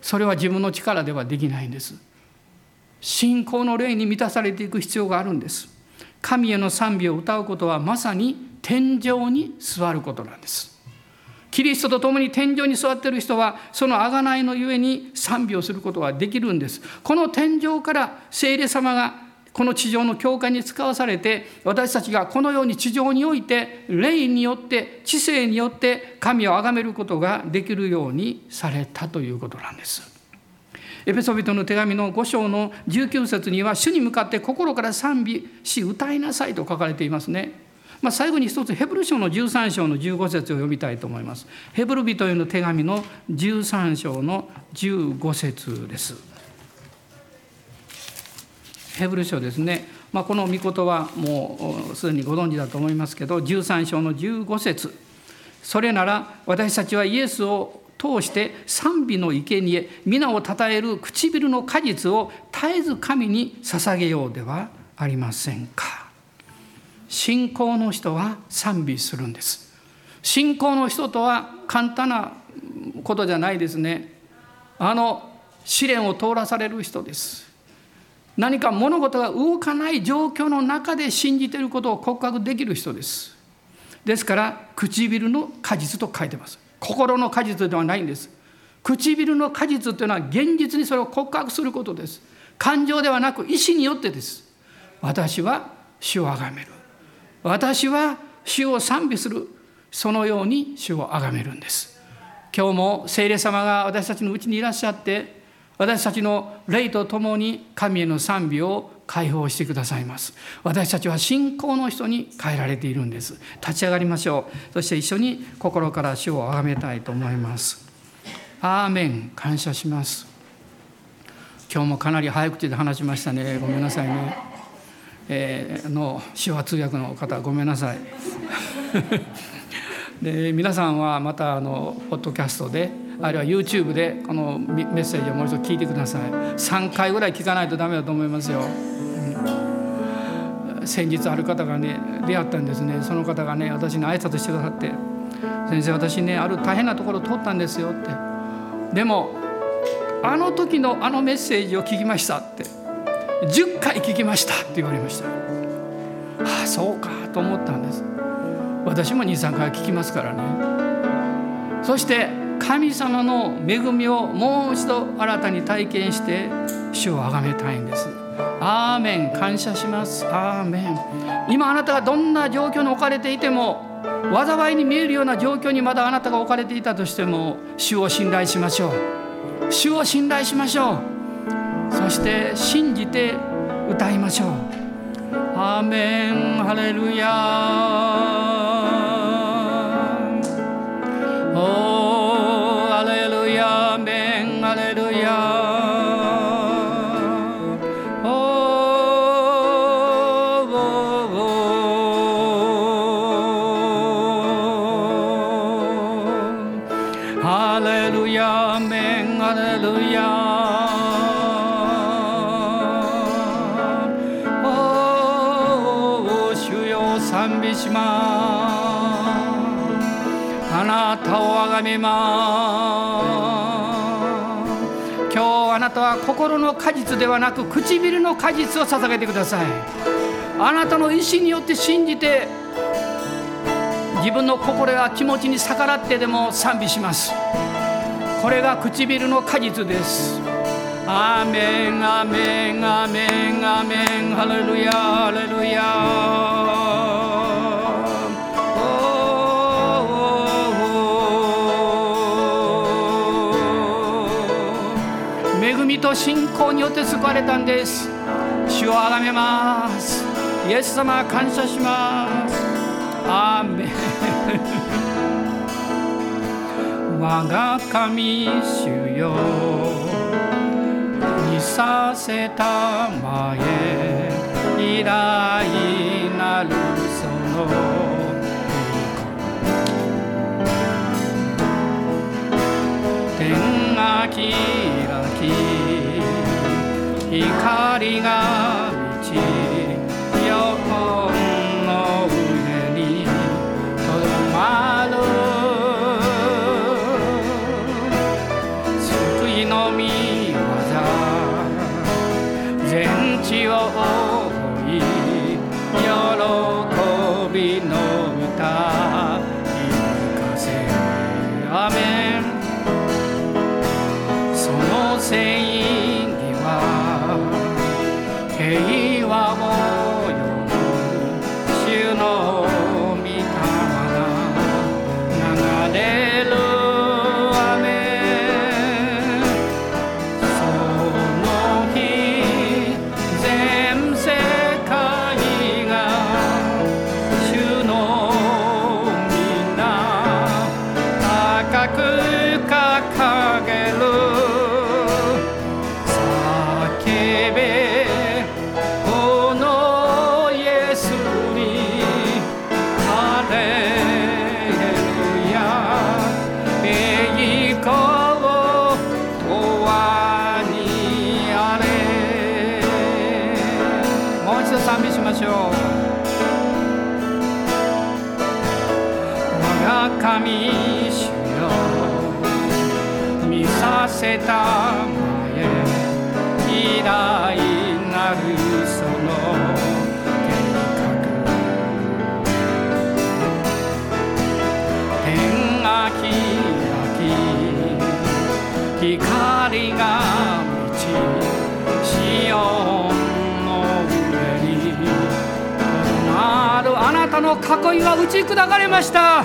それは自分の力ではできないんです。信仰の霊に満たされていく必要があるんです。神への賛美を歌うことはまさに天井に座ることなんです。キリストと共に天井に座っている人はその贖いのゆえに賛美をすることができるんですこの天井から聖霊様がこの地上の教会に使わされて私たちがこのように地上において霊によって知性によって神を崇めることができるようにされたということなんです。エペソビトの手紙の5章の19節には主に向かって心から賛美し歌いなさいと書かれていますね。まあ、最後に一つヘブル書の13章の15節を読みたいと思います。ヘブル人への手紙の13章の15節です。ヘブル書ですね。まあ、この御言はもうすでにご存知だと思いますけど13章の15節それなら私たちはイエスを通して賛美の生贄皆をたたえる唇の果実を絶えず神に捧げようではありませんか。信仰の人は賛美するんです。信仰の人とは簡単なことじゃないですね。あの試練を通らされる人です。何か物事が動かない状況の中で信じていることを告白できる人です。ですから唇の果実と書いてます。心の果実ではないんです。唇の果実というのは現実にそれを告白することです。感情ではなく意志によってです。私は主をあがめる。私は主を賛美する。そのように主を崇めるんです。今日も聖霊様が私たちのうちにいらっしゃって私たちの霊とともに神への賛美を解放してくださいます。私たちは信仰の人に変えられているんです。立ち上がりましょう。そして一緒に心から主を崇めたいと思います。アーメン。感謝します。今日もかなり早口で話しましたね。ごめんなさいね。えー、の手話通訳の方ごめんなさい。で皆さんはまたあのポッドキャストであるいは YouTube でこのメッセージをもう一度聞いてください。3回ぐらい聞かないとダメだと思いますよ、うん、先日ある方がね出会ったんですね。その方がね私に挨拶してくださって「先生私ねある大変なところ通ったんですよ」って。でもあの時のあのメッセージを聞きましたって。10回聞きましたって言われましたああそうかと思ったんです。私も23回聞きますからね。そして神様の恵みをもう一度新たに体験して主を崇めたいんですアーメン感謝しますアーメン今あなたがどんな状況に置かれていても災いに見えるような状況にまだあなたが置かれていたとしても主を信頼しましょう。主を信頼しましょう。そして信じて歌いましょう。アーメンハレルヤめます。今日あなたは心の果実ではなく唇の果実を捧げてください。あなたの意志によって信じて自分の心や気持ちに逆らってでも賛美します。これが唇の果実です。アーメンアーメンアーメンアーメン。ハレルヤハレルヤ。と信仰によって救われたんです。主をあがめます。イエス様感謝します。アーメン。我が神主よ。にさせたまえ。偉大なるその。天がき光が神主よ見させたるあなたの囲いが打ち砕かれました。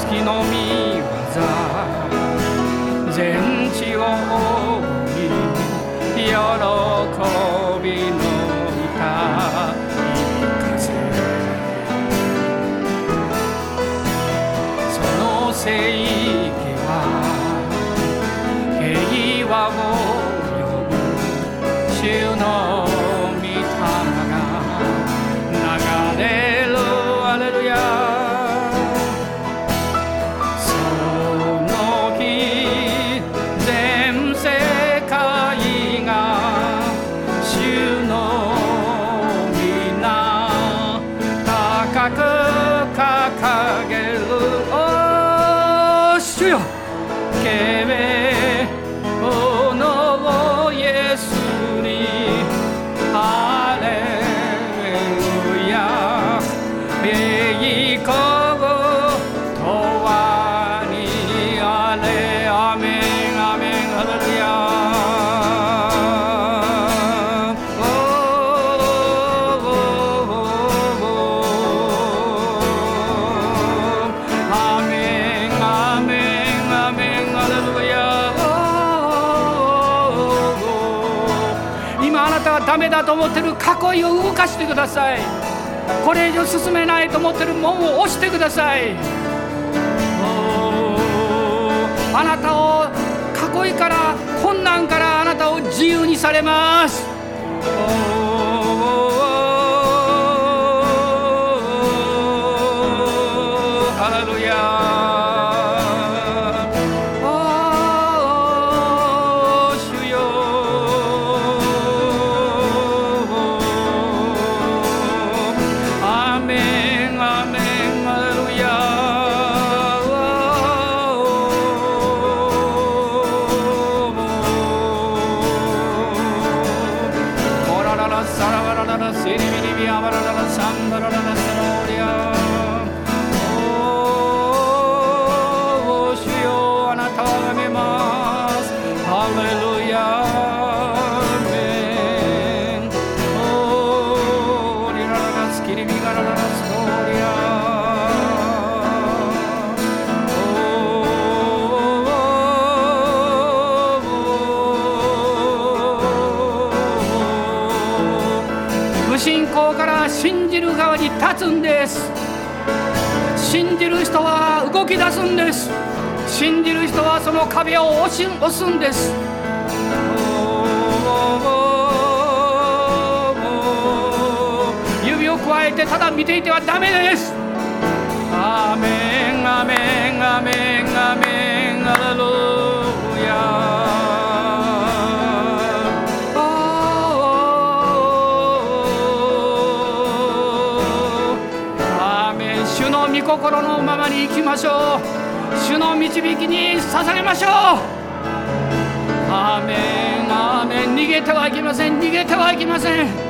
月の御業全地を覆い喜びの歌風その聖域ダメだと思ってる囲いを動かしてください。これ以上進めないと思ってる門を押してください。あなたを囲いから困難からあなたを自由にされます。信じる人は動き出すんです。信じる人はその壁を押し押すんです。指をくわえてただ見ていてはダメです。御心のままに生きましょう。主の導きに捧げましょう。アーメンアーメン。逃げてはいけません。逃げてはいけません。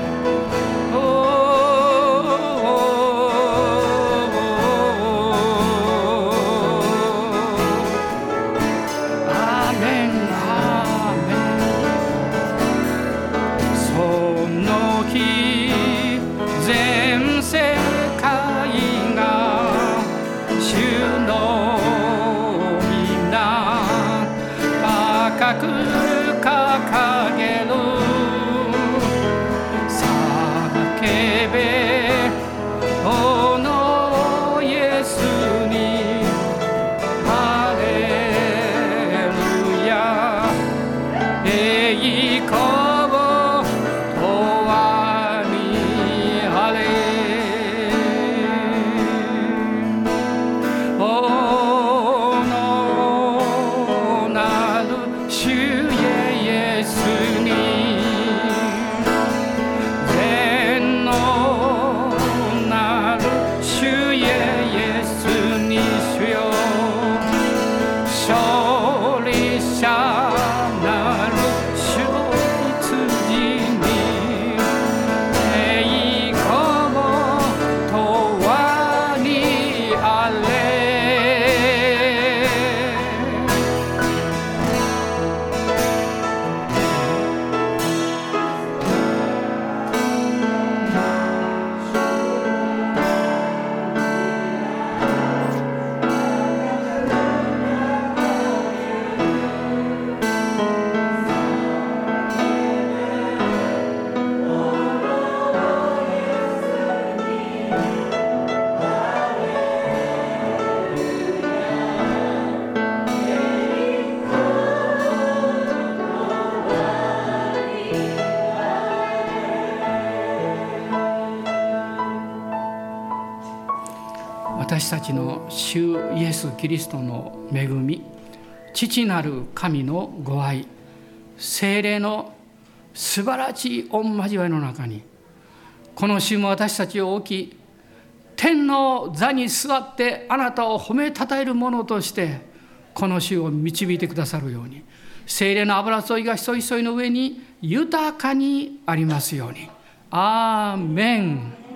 私たちの主イエス・キリストの恵み父なる神のご愛精霊の素晴らしい御交わりの中にこの週も私たちを置き天の座に座ってあなたを褒めたたえる者としてこの主を導いてくださるように精霊の油注いがひそひそいの上に豊かにありますように。アーメン